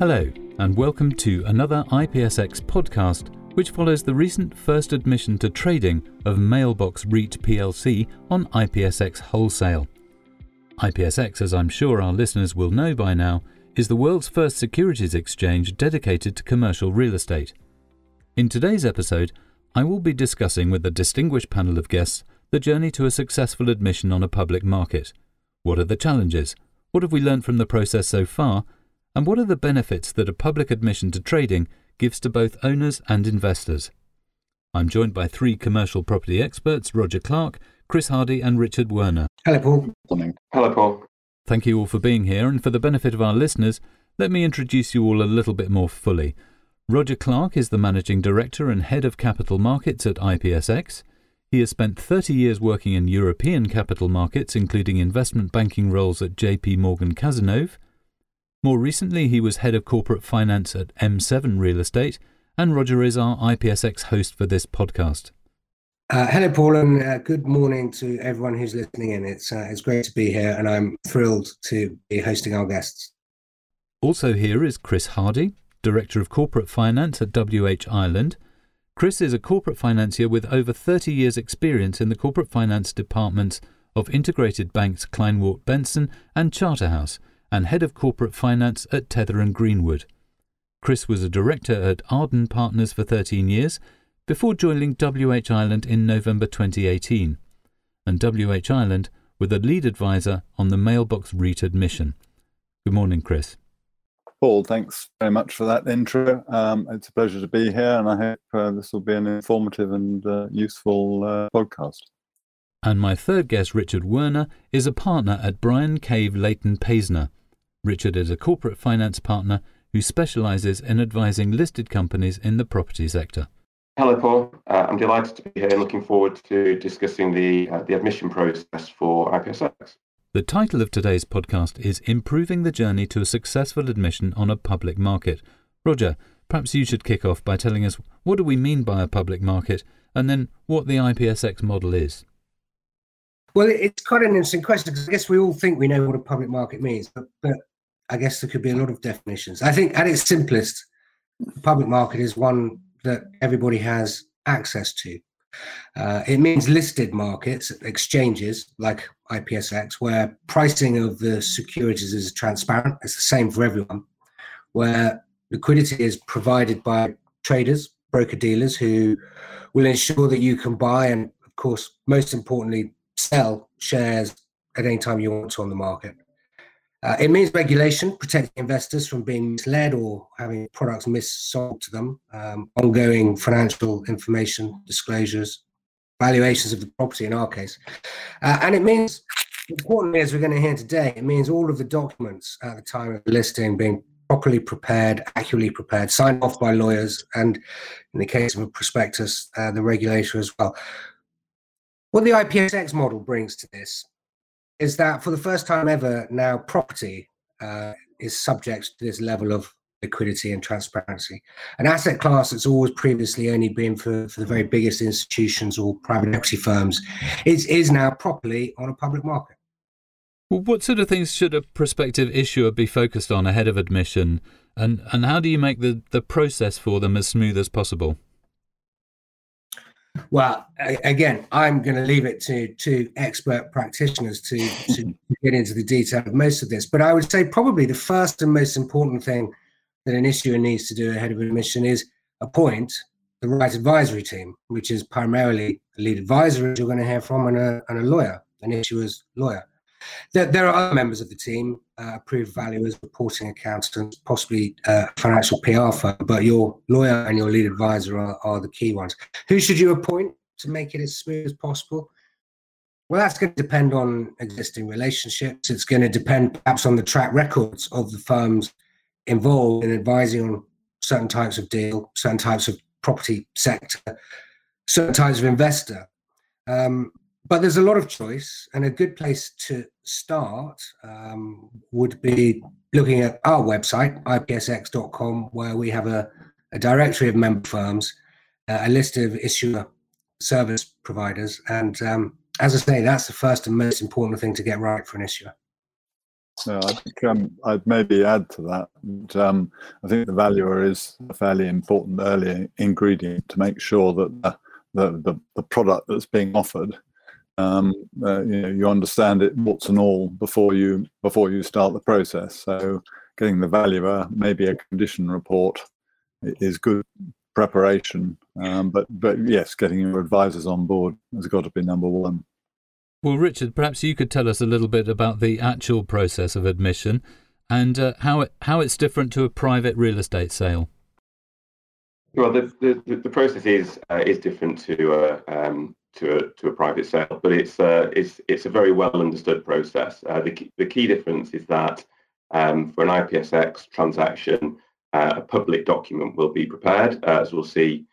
Hello, and welcome to another IPSX podcast, which follows the recent first admission to trading of Mailbox REIT plc on IPSX Wholesale. IPSX, as I'm sure our listeners will know by now, is the world's first securities exchange dedicated to commercial real estate. In today's episode, I will be discussing with a distinguished panel of guests the journey to a successful admission on a public market. What are the challenges? What have we learned from the process so far? And what are the benefits that a public admission to trading gives to both owners and investors? I'm joined by three commercial property experts Roger Clark, Chris Hardy, and Richard Werner. Hello, Paul. Morning. Hello, Paul. Thank you all for being here, and for the benefit of our listeners, let me introduce you all a little bit more fully. Roger Clark is the Managing Director and Head of Capital Markets at IPSX. He has spent 30 years working in European capital markets, including investment banking roles at JP Morgan Cazenove. More recently, he was head of corporate finance at M7 Real Estate, and Roger is our IPSX host for this podcast. Uh, hello, Paul, and uh, good morning to everyone who's listening in. It's uh, it's great to be here, and I'm thrilled to be hosting our guests. Also here is Chris Hardy, Director of Corporate Finance at WH Ireland. Chris is a corporate financier with over 30 years' experience in the corporate finance departments of integrated banks Kleinwort Benson and Charterhouse, and head of corporate finance at Teather and Greenwood. Chris was a director at Arden Partners for 13 years before joining WH Ireland in November 2018, and WH Ireland with a lead advisor on the Mailbox REIT admission. Good morning, Chris. Paul, thanks very much for that intro. Um, it's a pleasure to be here, and I hope uh, this will be an informative and uh, useful uh, podcast. And my third guest, Richard Werner, is a partner at Bryan Cave Leighton Paisner, Richard is a corporate finance partner who specializes in advising listed companies in the property sector. Hello, Paul. Uh, I'm delighted to be here. and Looking forward to discussing the uh, the admission process for IPSX. The title of today's podcast is Improving the Journey to a Successful Admission on a Public Market. Roger, perhaps you should kick off by telling us what do we mean by a public market and then what the IPSX model is. Well, it's quite an interesting question because I guess we all think we know what a public market means, but, but I guess there could be a lot of definitions. I think at its simplest, the public market is one that everybody has access to. Uh, it means listed markets, exchanges like IPSX, where pricing of the securities is transparent. It's the same for everyone, where liquidity is provided by traders, broker dealers who will ensure that you can buy and, of course, most importantly, sell shares at any time you want to on the market. Uh, it means regulation, protecting investors from being misled or having products missold to them, um, ongoing financial information disclosures, valuations of the property in our case. Uh, and it means, importantly, as we're going to hear today, it means all of the documents at the time of the listing being properly prepared, accurately prepared, signed off by lawyers, and in the case of a prospectus, uh, the regulator as well. What the IPSX model brings to this is that for the first time ever now, property uh, is subject to this level of liquidity and transparency. An asset class that's always previously only been for, for the very biggest institutions or private equity firms is, is now properly on a public market. Well, what sort of things should a prospective issuer be focused on ahead of admission, and, and how do you make the, the process for them as smooth as possible? Well, again, I'm going to leave it to to expert practitioners to to get into the detail of most of this. But I would say probably the first and most important thing that an issuer needs to do ahead of admission is appoint the right advisory team, which is primarily the lead advisor, you're going to hear from, and a, and a lawyer, an issuer's lawyer. There, there are other members of the team, uh, approved valuers, reporting accountants, possibly uh, financial PR firm, but your lawyer and your lead advisor are, are the key ones. Who should you appoint to make it as smooth as possible? Well, that's going to depend on existing relationships. It's going to depend perhaps on the track records of the firms involved in advising on certain types of deal, certain types of property sector, certain types of investor. Um, but there's a lot of choice, and a good place to start um, would be looking at our website, ipsx.com, where we have a, a directory of member firms, uh, a list of issuer service providers. And um, as I say, that's the first and most important thing to get right for an issuer. I think um, I'd maybe add to that. And, um, I think the valuer is a fairly important early ingredient to make sure that the, the, the, the product that's being offered, um, uh, you know, you understand it warts and all before you before you start the process. So getting the valuer, maybe a condition report, is good preparation. Um, but but yes, getting your advisors on board has got to be number one. Well, Richard, perhaps you could tell us a little bit about the actual process of admission and uh, how it how it's different to a private real estate sale. Well, the the, the process is uh, is different to a um, to a to a private sale, but it's uh, it's it's a very well understood process. Uh, the key, the key difference is that um, for an IPSX transaction, uh, a public document will be prepared. Uh, as we'll see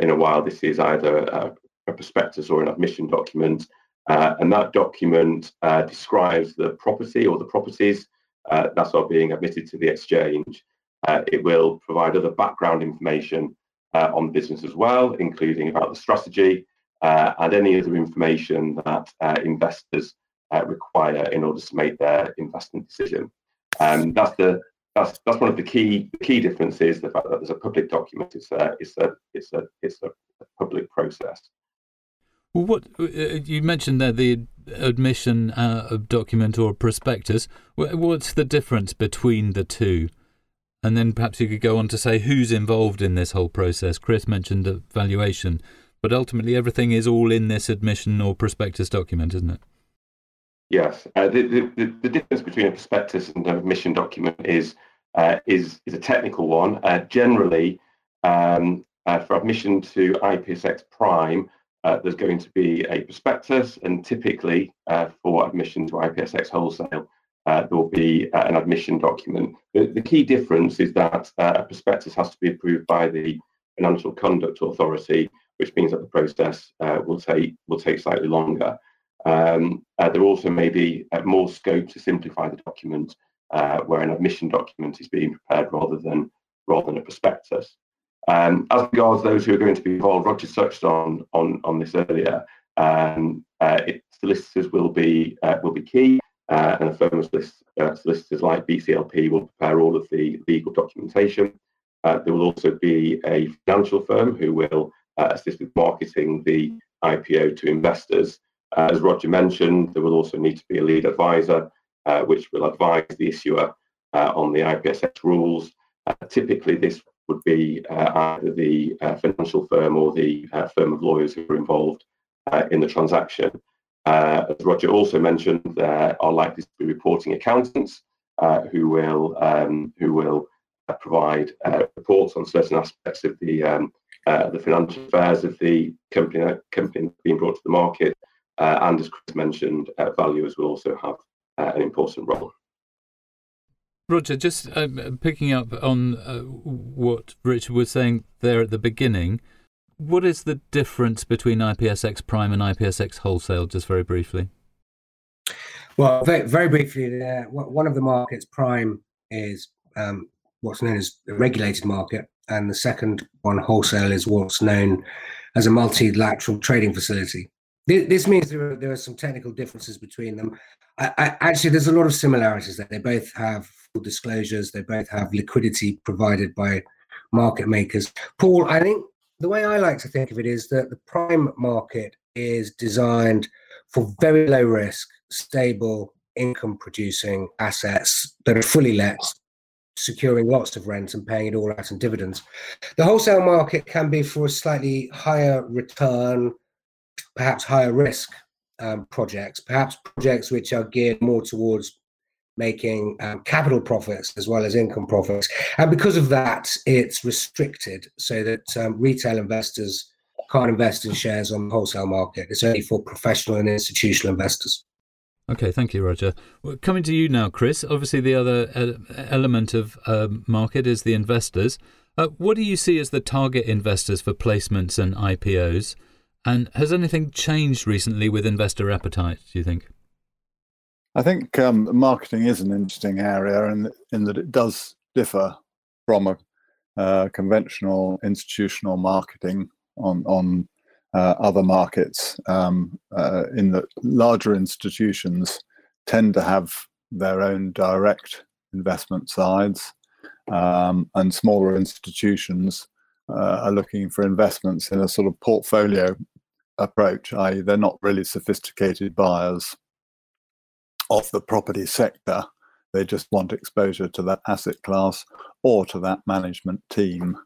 in a while, this is either a, a prospectus or an admission document. Uh, and that document uh, describes the property or the properties uh, that are being admitted to the exchange. Uh, it will provide other background information uh, on the business as well, including about the strategy uh, and any other information that investors require in order to make their investment decision. Um, that's the that's that's one of the key key differences. The fact that there's a public document. It's a it's a it's a it's a public process. Well, what uh, you mentioned there, the admission uh, document or prospectus. What's the difference between the two? And then perhaps you could go on to say who's involved in this whole process. Chris mentioned valuation, but ultimately everything is all in this admission or prospectus document, isn't it? Yes, uh, the, the, the difference between a prospectus and an admission document is uh, is is a technical one. Uh, generally, um, uh, for admission to IPSX Prime, uh, there's going to be a prospectus, and typically uh, for admission to IPSX wholesale, there will be an admission document. The, the, key difference is that a prospectus has to be approved by the Financial Conduct Authority, which means that the process uh, will take will take slightly longer. Um, there also may be more scope to simplify the document, where an admission document is being prepared rather than rather than a prospectus. Um, as regards those who are going to be involved, Roger touched on on, on this earlier. Um, uh, it, solicitors will be uh, will be key, uh, and a firm of uh, solicitors like BCLP will prepare all of the legal documentation. Uh, there will also be a financial firm who will uh, assist with marketing the IPO to investors. as Roger mentioned, there will also need to be a lead advisor, which will advise the issuer on the IPSX rules. typically, this would be uh, either the uh, financial firm or the uh, firm of lawyers who are involved uh, in the transaction. Uh, as Roger also mentioned, there are likely to be reporting accountants uh, who will um, who will provide reports on certain aspects of the um, the financial affairs of the company company being brought to the market. and as Chris mentioned, valuers will also have an important role. Roger, just uh, picking up on uh, what Richard was saying there at the beginning, what is the difference between IPSX Prime and IPSX Wholesale, just very briefly? Well, very, very briefly, uh, one of the markets, Prime, is um, what's known as a regulated market, and the second one, Wholesale, is what's known as a multilateral trading facility. This means there are, there are some technical differences between them. I, I, actually, there's a lot of similarities there. They both have disclosures. They both have liquidity provided by market makers. Paul, I think the way I like to think of it is that the prime market is designed for very low risk, stable, income producing assets that are fully let, securing lots of rent and paying it all out in dividends. The wholesale market can be for a slightly higher return, perhaps higher risk um, projects, perhaps projects which are geared more towards making um, capital profits as well as income profits. And because of that, it's restricted so that um, retail investors can't invest in shares on the wholesale market. It's only for professional and institutional investors. Okay, thank you, Roger. Well, coming to you now, Chris. Obviously, the other element of uh, market is the investors. Uh, what do you see as the target investors for placements and IPOs? And has anything changed recently with investor appetite, do you think? I think um, marketing is an interesting area, in, in that it does differ from a uh, conventional institutional marketing on on uh, other markets. Um, uh, in that larger institutions tend to have their own direct investment sides, um, and smaller institutions uh, are looking for investments in a sort of portfolio approach, i.e., they're not really sophisticated buyers of the property sector. They just want exposure to that asset class or to that management team.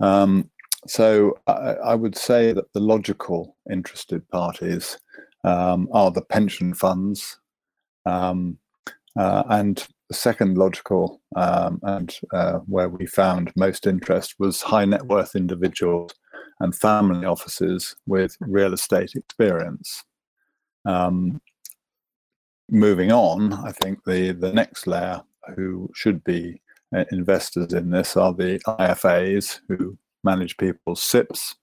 Um, so I, I, would say that the logical interested parties um, are the pension funds. Um, uh, and the second logical um, and uh, where we found most interest was high net worth individuals and family offices with real estate experience. Um, moving on, I think the, the next layer who should be uh, investors in this are the IFAs who manage people's SIPPs.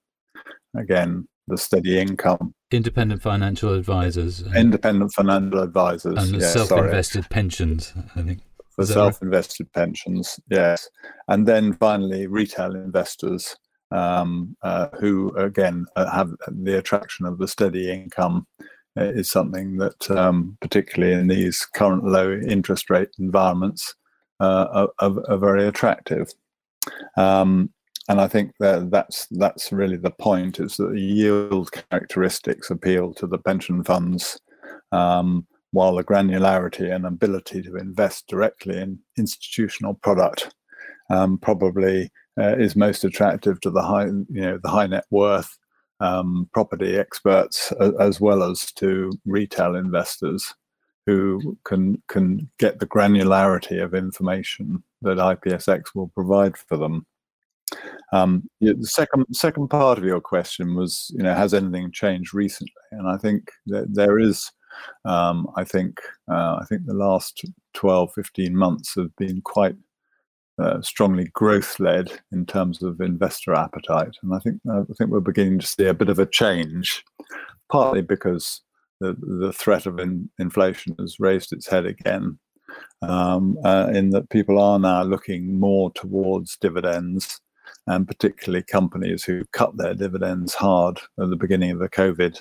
Again, the steady income. Independent financial advisors. Independent financial advisors. And the yeah, self-invested sorry. pensions, I think. For self-invested right? pensions, yes. And then finally, retail investors um, uh, who, again, uh, have the attraction of the steady income uh, is something that, um, particularly in these current low interest rate environments, uh, are, are, very attractive. Um, and I think that that's that's really the point: is that the yield characteristics appeal to the pension funds, um, while the granularity and ability to invest directly in institutional product um, probably uh, is most attractive to the high, you know, the high net worth um, property experts, as well as to retail investors who can can get the granularity of information that IPSX will provide for them. Um, the second second part of your question was, you know, has anything changed recently? And I think that there is. Um, I think uh, I think the last 12, 15 months have been quite uh, strongly growth led in terms of investor appetite, and I think uh, I think we're beginning to see a bit of a change, partly because the the threat of in, inflation has raised its head again, um, uh, in that people are now looking more towards dividends and particularly companies who cut their dividends hard at the beginning of the COVID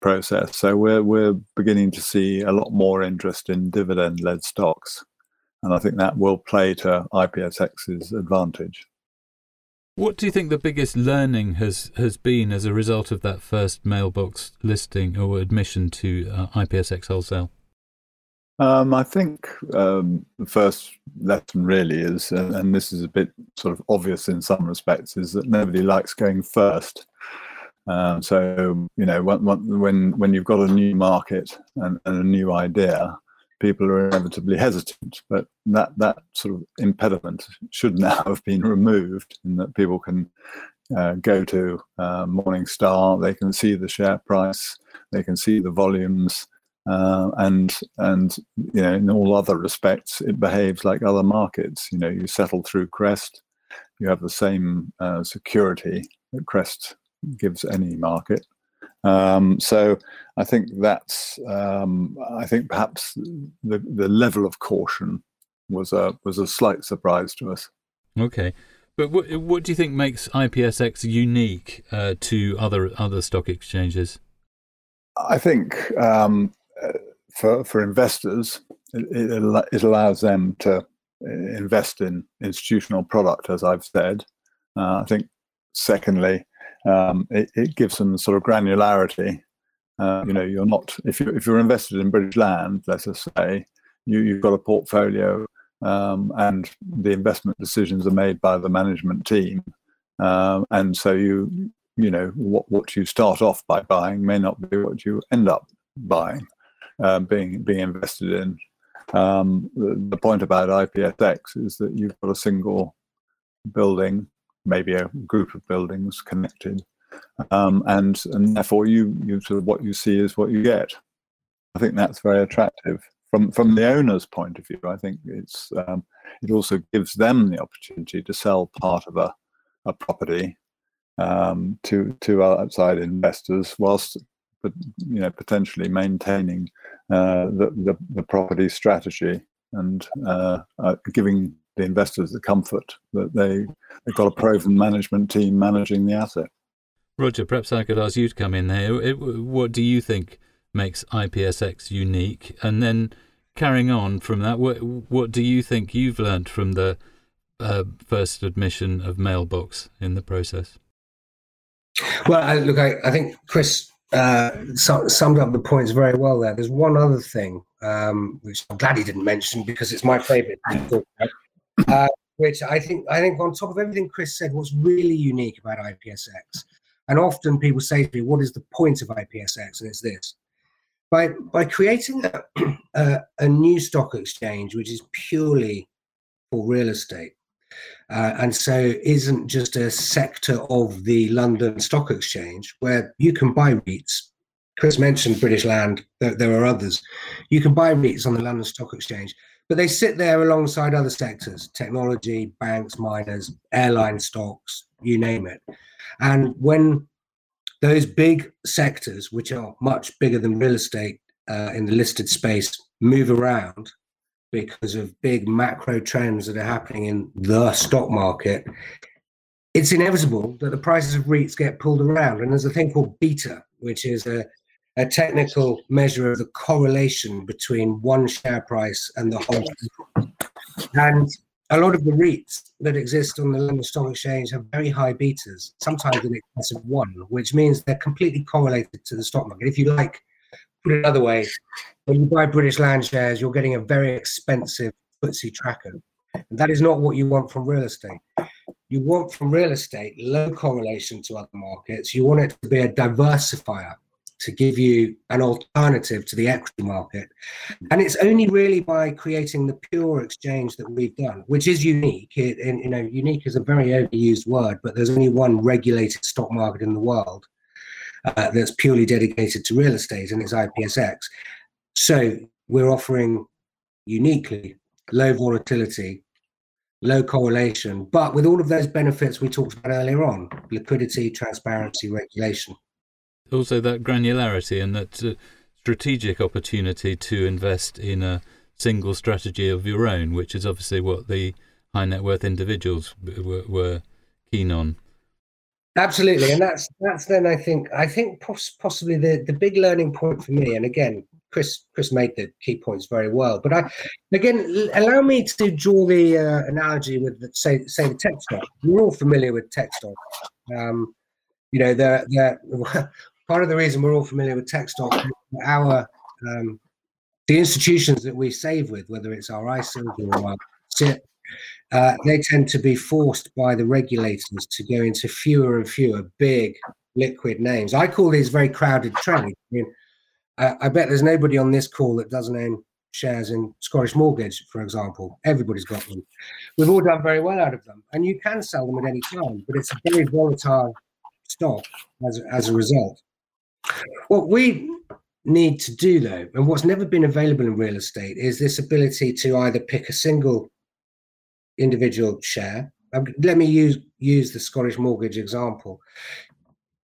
process. So we're we're beginning to see a lot more interest in dividend-led stocks, and I think that will play to IPSX's advantage. What do you think the biggest learning has, has been as a result of that first mailbox listing or admission to uh, IPSX wholesale? Um, I think um, the first lesson really is, and, this is a bit sort of obvious in some respects, is that nobody likes going first. Um, so you know, when, when when you've got a new market and, and, a new idea, people are inevitably hesitant. But that that sort of impediment should now have been removed, and that people can uh, go to uh, Morningstar, they can see the share price, they can see the volumes uh, and and you know in all other respects it behaves like other markets. You know, you settle through Crest, you have the same uh, security that Crest gives any market. Um, so I think that's um, I think perhaps the the level of caution was a was a slight surprise to us. Okay. But what, what do you think makes IPSX unique uh, to other other stock exchanges? I think um, for for investors, it, it, allows them to invest in institutional product, as I've said. Uh, I think, secondly, um, it, it, gives them sort of granularity. Uh, you know, you're not if you if you're invested in British Land, let us say, you you've got a portfolio, um, and the investment decisions are made by the management team, um, and so you you know what what you start off by buying may not be what you end up buying uh, being being invested in. Um, the, the, point about IPSX is that you've got a single building, maybe a group of buildings connected, um, and and therefore you you sort of what you see is what you get. I think that's very attractive from from the owner's point of view. I think it's um, it also gives them the opportunity to sell part of a a property um, to to outside investors, whilst but you know potentially maintaining uh, the, the, the property strategy and uh, uh, giving the investors the comfort that they they've got a proven management team managing the asset. Roger, perhaps I could ask you to come in there. It, what do you think makes IPSX unique? And then carrying on from that, what what do you think you've learned from the uh, first admission of mailbox in the process? Well, I, look, I, I think Chris uh, summed up the points very well there. There's one other thing um, which I'm glad he didn't mention because it's my favourite uh, which I think I think on top of everything Chris said, what's really unique about IPSX, and often people say to me, "What is the point of IPSX?" and it's this: by by creating a, a new stock exchange which is purely for real estate, uh, and so isn't just a sector of the London Stock Exchange where you can buy REITs. Chris mentioned British Land. There, there are others. You can buy REITs on the London Stock Exchange, but they sit there alongside other sectors: technology, banks, miners, airline stocks, you name it. And when those big sectors, which are much bigger than real estate uh, in the listed space, move around because of big macro trends that are happening in the stock market, it's inevitable that the prices of REITs get pulled around. And there's a thing called beta, which is a, a technical measure of the correlation between one share price and the whole. And a lot of the REITs that exist on the London Stock Exchange have very high betas, sometimes in excess of one, which means they're completely correlated to the stock market. If you like, put it another way, when you buy British land shares, you're getting a very expensive FTSE tracker. And that is not what you want from real estate. You want from real estate low correlation to other markets. You want it to be a diversifier to give you an alternative to the equity market. And it's only really by creating the pure exchange that we've done, which is unique. It, and, you know, unique is a very overused word, but there's only one regulated stock market in the world uh, that's purely dedicated to real estate, and it's IPSX. So we're offering uniquely low volatility, low correlation, but with all of those benefits we talked about earlier on liquidity, transparency, regulation also that granularity and that uh, strategic opportunity to invest in a single strategy of your own, which is obviously what the high net worth individuals were, were keen on. Absolutely, and that's that's then I think I think poss- possibly the the big learning point for me. And again, Chris Chris made the key points very well. But I again allow me to draw the uh, analogy with the, say say the stock. We're all familiar with stock. Um, you know, they're, they're part of the reason we're all familiar with stock our um, the institutions that we save with, whether it's our ISAs or our SIPP, uh, they tend to be forced by the regulators to go into fewer and fewer big liquid names. I call these very crowded trades. I mean, I, I bet there's nobody on this call that doesn't own shares in Scottish Mortgage, for example. Everybody's got them. We've all done very well out of them, and you can sell them at any time, but it's a very volatile stock as, as a result. What we need to do, though, and what's never been available in real estate, is this ability to either pick a single individual share. Um, let me use use the Scottish mortgage example.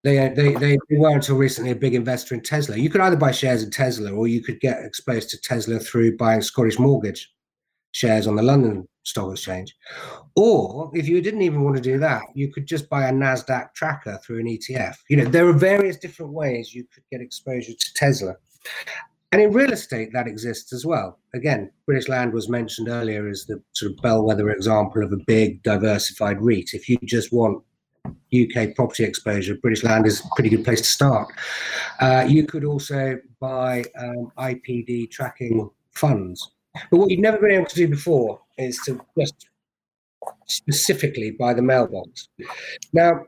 They, they they were until recently a big investor in Tesla. You could either buy shares in Tesla, or you could get exposed to Tesla through buying Scottish mortgage shares on the London Stock Exchange. Or if you didn't even want to do that, you could just buy a NASDAQ tracker through an ETF. You know, there are various different ways you could get exposure to Tesla. And in real estate, that exists as well. Again, British Land was mentioned earlier as the sort of bellwether example of a big diversified REIT. If you just want UK property exposure, British Land is a pretty good place to start. Uh, you could also buy um, IPD tracking funds. But what you've never been able to do before is to just specifically by the mailbox. Now,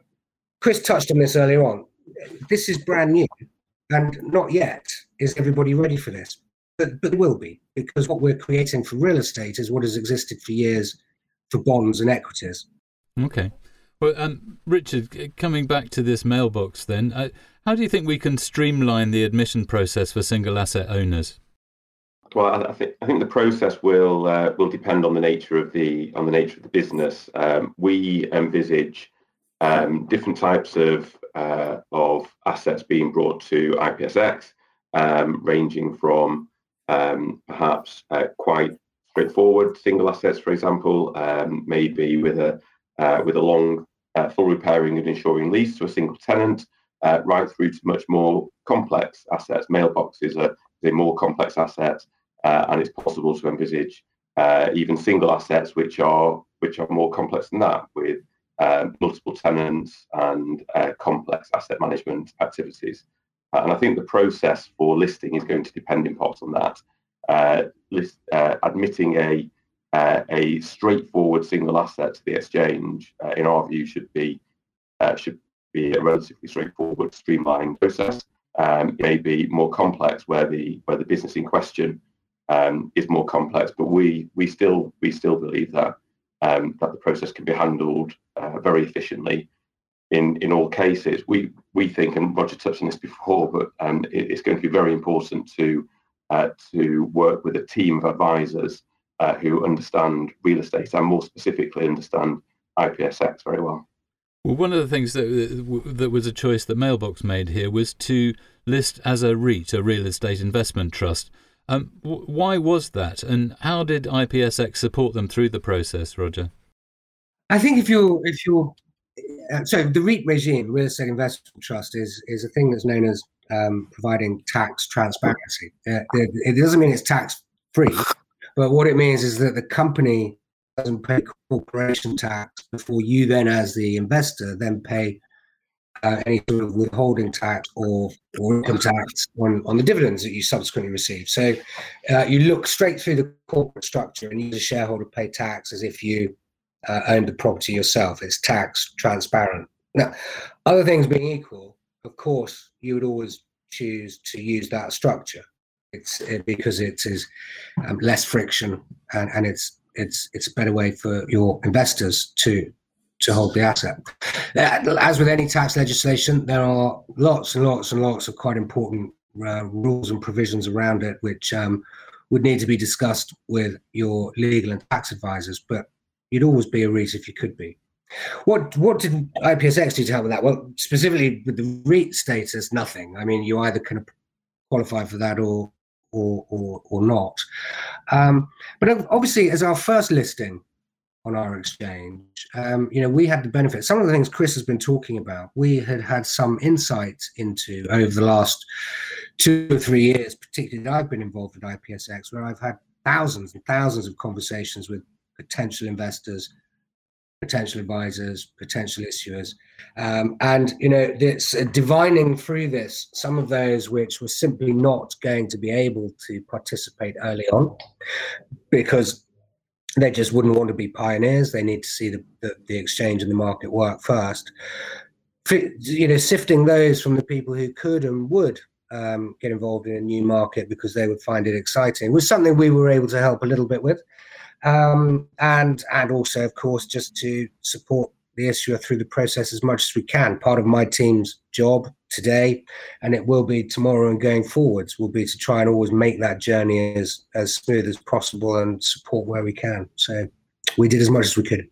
Chris touched on this earlier on. This is brand new, and not yet is everybody ready for this, but but it will be because what we're creating for real estate is what has existed for years for bonds and equities. Okay. Well, um, Richard, coming back to this mailbox, then, uh, how do you think we can streamline the admission process for single asset owners? Well, I think I think the process will uh, will depend on the nature of the on the nature of the business. Um, we envisage um, different types of uh, of assets being brought to IPSX, um, ranging from um, perhaps uh, quite straightforward single assets, for example, um, maybe with a uh, with a long uh, full repairing and insuring lease to a single tenant, uh, right through to much more complex assets. Mailboxes are a more complex asset uh, and it's possible to envisage uh, even single assets which are which are more complex than that, with multiple tenants and complex asset management activities. And I think the process for listing is going to depend in part on that. List, admitting a a straightforward single asset to the exchange, in our view, should be should be a relatively straightforward, streamlined process. Um, it may be more complex where the where the business in question um, is more complex, but we we still we still believe that um, that the process can be handled uh, very efficiently in in all cases. We we think, and Roger touched on this before, but um, it, it's going to be very important to uh, to work with a team of advisors uh, who understand real estate and more specifically understand IPSX very well. Well, one of the things that that was a choice that Mailbox made here was to list as a REIT, a real estate investment trust. Um, why was that, and how did IPSX support them through the process, Roger? I think if you're if you're uh, so the REIT regime, real estate investment trust, is is a thing that's known as um, providing tax transparency. Uh, it doesn't mean it's tax free, but what it means is that the company doesn't pay corporation tax before you then, as the investor, then pay uh, any sort of withholding tax or, or income tax on, on the dividends that you subsequently receive. So uh, you look straight through the corporate structure and you, as a shareholder, pay tax as if you uh, owned the property yourself. It's tax transparent. Now, other things being equal, of course, you would always choose to use that structure. It's it, because it is um, less friction and, and it's it's it's a better way for your investors to to hold the asset. Uh, as with any tax legislation, there are lots and lots and lots of quite important uh, rules and provisions around it, which um, would need to be discussed with your legal and tax advisors. But you'd always be a REIT if you could be. What what did IPSX do to help with that? Well, specifically with the REIT status, nothing. I mean, you either can qualify for that or or or, or not. Um, but obviously, as our first listing on our exchange, um, you know, we had the benefit. Some of the things Chris has been talking about, we had had some insight into over the last two or three years, particularly I've been involved with IPSX, where I've had thousands and thousands of conversations with potential investors potential advisors, potential issuers, um, and you know, it's uh, divining through this some of those which were simply not going to be able to participate early on because they just wouldn't want to be pioneers. They need to see the, the, the exchange and the market work first. You know, sifting those from the people who could and would um, get involved in a new market because they would find it exciting was something we were able to help a little bit with um, and and also, of course, just to support the issuer through the process as much as we can. Part of my team's job today, and it will be tomorrow and going forwards, will be to try and always make that journey as as smooth as possible and support where we can. So we did as much as we could.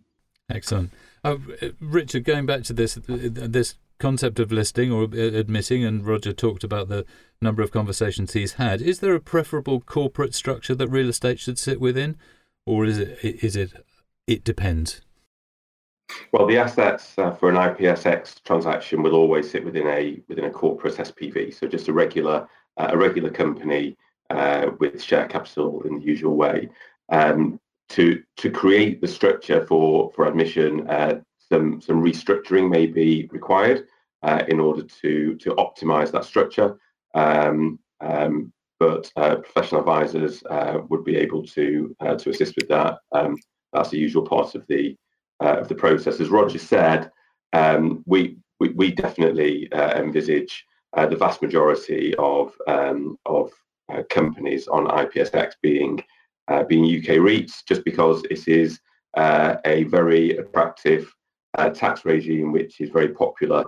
Excellent, uh, Richard. Going back to this this concept of listing or admitting, and Roger talked about the number of conversations he's had. Is there a preferable corporate structure that real estate should sit within? Or is it is it it depends? Well, the assets uh, for an IPSX transaction will always sit within a within a corporate SPV, so just a regular uh, a regular company uh, with share capital in the usual way. Um, to to create the structure for for admission, uh, some some restructuring may be required uh, in order to to optimize that structure. Um, um, but uh, professional advisors uh, would be able to uh, to assist with that. Um, that's the usual part of the uh, of the process. As Roger said, um, we, we, we definitely uh, envisage uh, the vast majority of um, of companies on IPSX being being UK REITs, just because it is a very attractive tax regime, which is very popular,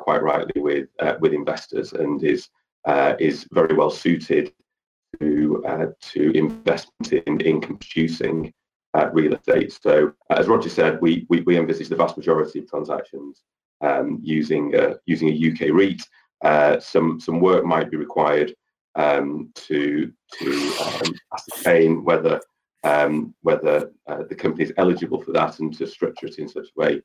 quite rightly, with with investors and is uh, is very well suited to uh, to investment in income producing uh, real estate. So, uh, as Roger said, we, we, we envisage the vast majority of transactions um, using using a UK REIT. Uh, some some work might be required um, to to um, ascertain whether um, whether uh, the company is eligible for that and to structure it in such a way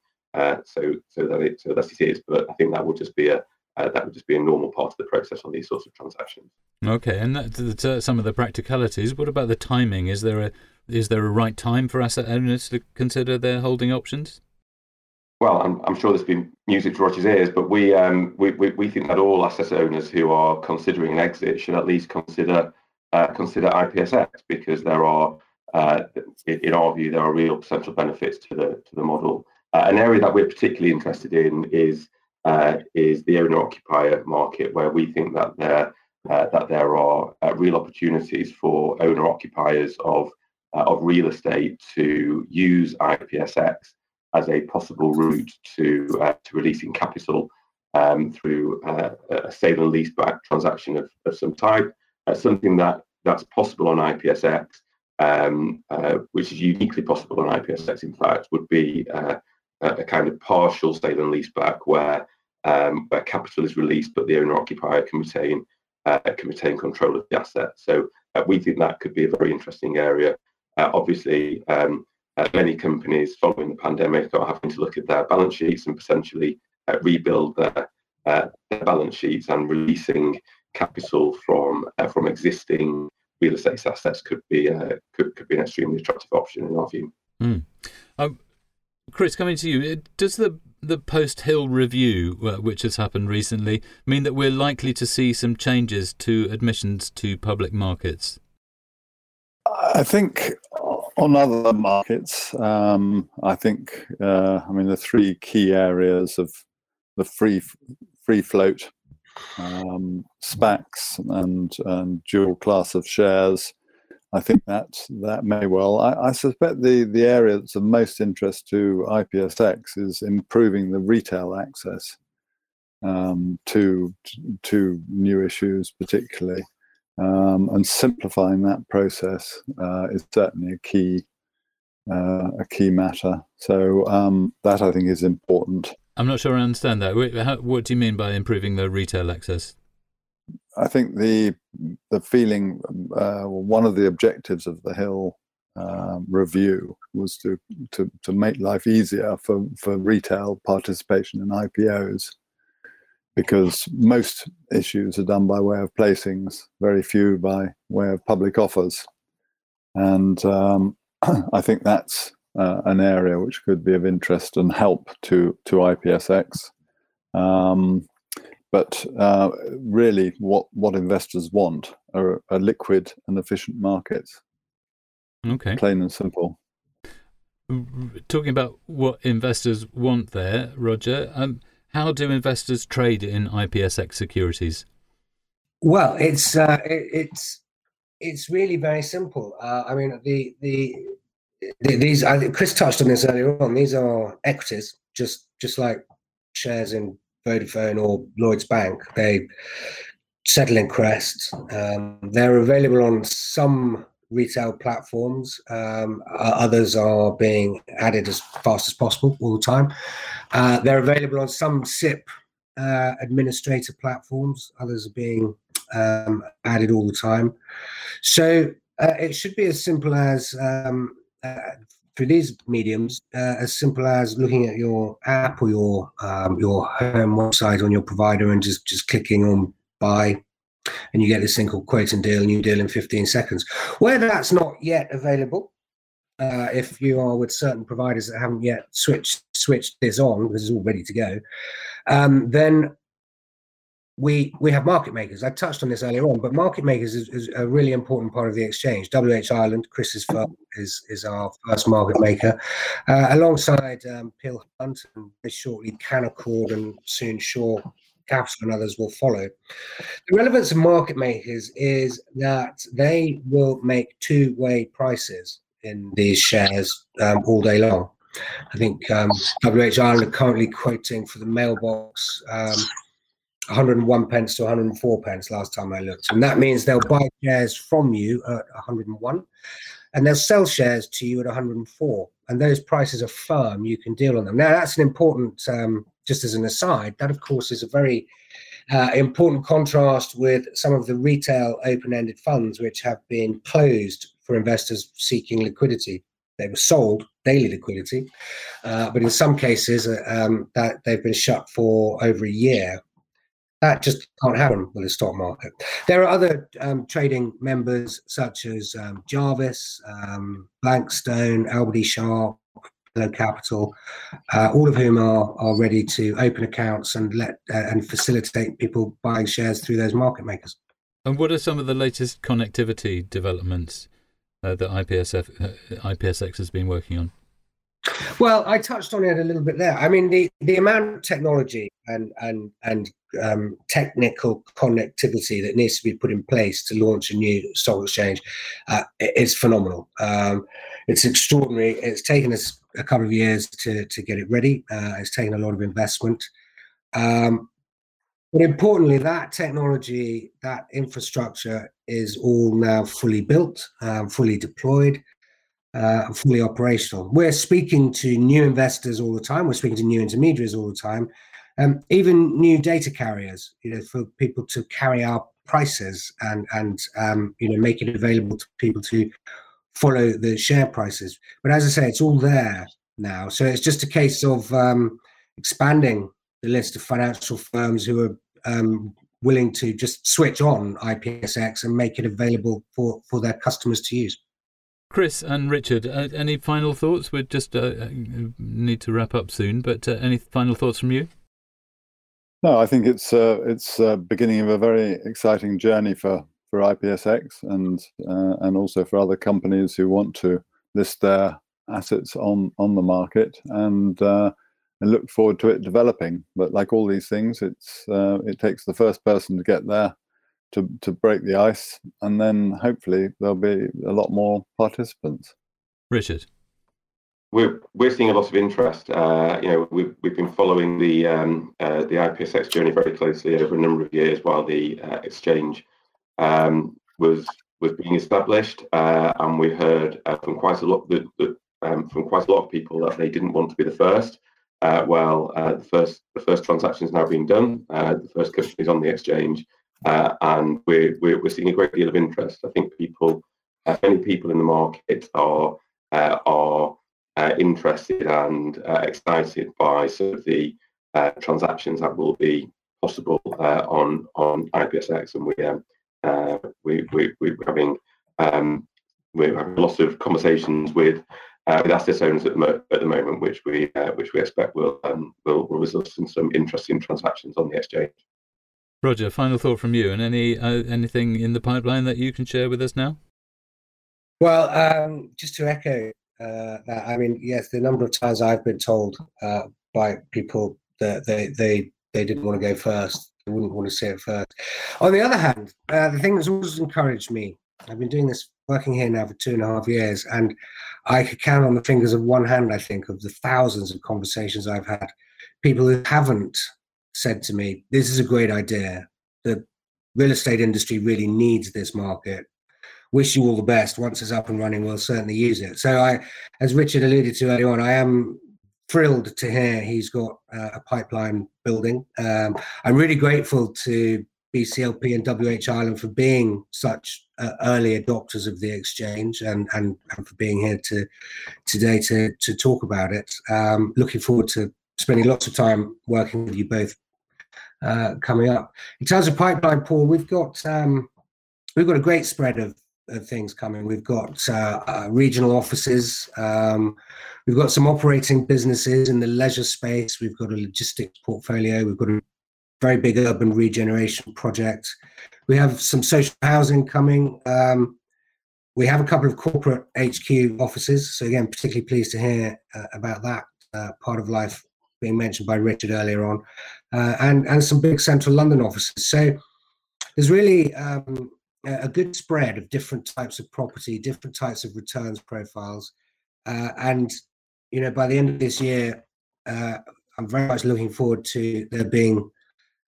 so so that it so that it is. But I think that will just be a uh, that would just be a normal part of the process on these sorts of transactions. Okay, and that, uh, some of the practicalities. What about the timing? Is there a is there a right time for asset owners to consider their holding options? Well, I'm, I'm sure there's been music to Roger's ears, but we, um, we, we, we think that all asset owners who are considering an exit should at least consider uh, consider IPSX because there are, uh, in our view, there are real potential benefits to the to the model. Uh, an area that we're particularly interested in is uh, is the owner occupier market, where we think that there uh, that there are uh, real opportunities for owner occupiers of of real estate to use IPSX as a possible route to to releasing capital um, through a sale and leaseback transaction of, of some type. Something that that's possible on IPSX, um, which is uniquely possible on IPSX. In fact, would be a kind of partial sale and leaseback where um, where capital is released, but the owner occupier can retain uh, can retain control of the asset. So we think that could be a very interesting area. obviously. Um, uh, many companies following the pandemic are having to look at their balance sheets and potentially uh, rebuild their, uh, their, balance sheets and releasing capital from uh, from existing real estate assets could be uh, could, could be an extremely attractive option in our view. Mm. Um, Chris, coming to you, does the the post Hill review, uh, which has happened recently, mean that we're likely to see some changes to admissions to public markets? I think on other markets, um, I think, uh, I mean, the three key areas of the free free float, um, SPACs, and, and dual class of shares. I think that that may well. I, I, suspect the the area that's of most interest to IPSX is improving the retail access um, to to new issues, particularly. Um, and simplifying that process uh, is certainly a key uh, a key matter. So um, that I think is important. I'm not sure I understand that. What do you mean by improving the retail access? I think the the feeling uh, one of the objectives of the Hill uh, review was to, to to make life easier for for retail participation in IPOs because most issues are done by way of placings, very few by way of public offers. And um, I think that's uh, an area which could be of interest and help to, to IPSX. Um, but uh, really, what, what investors want are a liquid and efficient markets. Okay. Plain and simple. Talking about what investors want there, Roger, um, how do investors trade in IPSX securities? Well, it's uh, it, it's it's really very simple. Uh, I mean, the, the the these I, Chris touched on this earlier on. These are equities, just just like shares in Vodafone or Lloyd's Bank. They settle in Crest. Um, they're available on some retail platforms. Um, others are being added as fast as possible all the time. Uh, they're available on some SIPP uh, administrator platforms. Others are being um, added all the time. So uh, it should be as simple as uh, these mediums, uh, as simple as looking at your app or your um, your home website on your provider and just just clicking on buy and you get this thing called quote and deal, you deal in 15 seconds. Where that's not yet available, uh, if you are with certain providers that haven't yet switched switched this on because it's all ready to go, um, then we we have market makers. I touched on this earlier on, but market makers is, is a really important part of the exchange. WH Ireland, Chris's firm is is our first market maker, uh, alongside um, Peel Hunt and shortly Canaccord and soon Shore Capital and others will follow. The relevance of market makers is that they will make two way prices in these shares um, all day long. I think um, WH Ireland are currently quoting for the mailbox um, 101 pence to 104 pence last time I looked. And that means they'll buy shares from you at 101 and they'll sell shares to you at 104. And those prices are firm, you can deal on them. Now, that's an important um, just as an aside, that of course is a very uh, important contrast with some of the retail open ended funds, which have been closed for investors seeking liquidity. They were sold daily liquidity, uh, but in some cases, uh, um, that they've been shut for over a year. That just can't happen with the stock market. There are other um, trading members such as um, Jarvis, um, Blankstone, Albert Sharp, Pillar Capital, uh, all of whom are are ready to open accounts and let uh, and facilitate people buying shares through those market makers. And what are some of the latest connectivity developments uh, that IPSF, uh, IPSX has been working on? Well, I touched on it a little bit there. I mean, the, the amount of technology and and and um, technical connectivity that needs to be put in place to launch a new stock exchange uh, is phenomenal. Um, it's extraordinary. It's taken us a couple of years to to get it ready. Uh, it's taken a lot of investment. Um, but importantly, that technology, that infrastructure is all now fully built, um, fully deployed, uh, fully operational. We're speaking to new investors all the time. We're speaking to new intermediaries all the time, um, even new data carriers. You know, for people to carry our prices and and um, you know make it available to people to follow the share prices. But as I say, it's all there now. So it's just a case of um, expanding the list of financial firms who are um, willing to just switch on IPSX and make it available for, for their customers to use. Chris and Richard, uh, any final thoughts? We just uh, uh, need to wrap up soon, but uh, any final thoughts from you? No, I think it's uh, it's uh, beginning of a very exciting journey for, for IPSX and and also for other companies who want to list their assets on on the market and and look forward to it developing. But like all these things, it's it takes the first person to get there to, to break the ice, and then hopefully there'll be a lot more participants. Richard, we're we're seeing a lot of interest. Uh, you know, we've we've been following the um, uh, the IPSX journey very closely over a number of years while the uh, exchange um, was was being established, uh, and we heard uh, from quite a lot that, that um, from quite a lot of people that they didn't want to be the first. Uh, well, the first the first transaction is now being done. the first company is on the exchange, uh, and we're, we're, we're seeing a great deal of interest. I think people, uh, many people in the market are uh, are uh, interested and uh, excited by sort of the transactions that will be possible on on IPSX, and we um, we, we we're having um, we're having lots of conversations with uh, with asset owners at the, mo- at the moment, which we uh, which we expect will, um, will result in some interesting transactions on the exchange. Roger, final thought from you, and any uh, anything in the pipeline that you can share with us now? Well, um, just to echo uh, that, I mean, yes, the number of times I've been told uh, by people that they they they didn't want to go first, they wouldn't want to see it first. On the other hand, uh, the thing that's always encouraged me, I've been doing this, working here now for two and a half years, and I could count on the fingers of one hand, I think, of the thousands of conversations I've had, people who haven't said to me, This is a great idea. The real estate industry really needs this market. Wish you all the best. Once it's up and running, we'll certainly use it. So, I, as Richard alluded to earlier on, I am thrilled to hear he's got uh, a pipeline building. Um, I'm really grateful to BCLP and WH Ireland for being such uh, early adopters of the exchange and, and, and for being here to today to to talk about it. Um, looking forward to spending lots of time working with you both uh, coming up. In terms of pipeline, Paul, we've got um, we've got a great spread of, of things coming. We've got uh, uh, regional offices. Um, we've got some operating businesses in the leisure space. We've got a logistics portfolio. We've got a very big urban regeneration project. We have some social housing coming. Um, we have a couple of corporate HQ offices. So again, particularly pleased to hear uh, about that uh, part of life being mentioned by Richard earlier on, uh, and and some big central London offices. So there's really um, a good spread of different types of property, different types of returns profiles, uh, and you know by the end of this year, uh, I'm very much looking forward to there being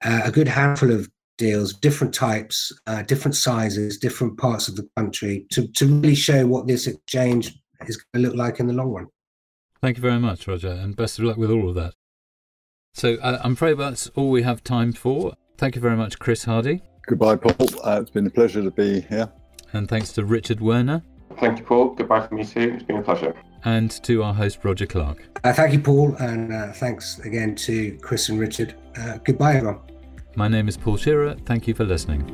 uh, a good handful of deals, different types, uh, different sizes, different parts of the country, to to really show what this exchange is going to look like in the long run. Thank you very much, Roger, and best of luck with all of that. So uh, I'm afraid that's all we have time for. Thank you very much, Chris Hardy. Goodbye, Paul. Uh, it's been a pleasure to be here. And thanks to Richard Werner. Thank you, Paul. Goodbye from me too. It's been a pleasure. And to our host, Roger Clark. Uh, thank you, Paul. And uh, thanks again to Chris and Richard. Uh, goodbye, everyone. My name is Paul Shearer. Thank you for listening.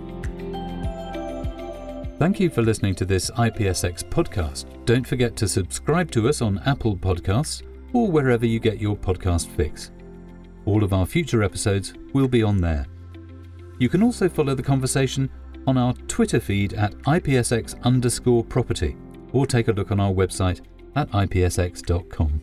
Thank you for listening to this IPSX podcast. Don't forget to subscribe to us on Apple Podcasts or wherever you get your podcast fix. All of our future episodes will be on there. You can also follow the conversation on our Twitter feed at IPSX underscore property or take a look on our website at ipsx.com.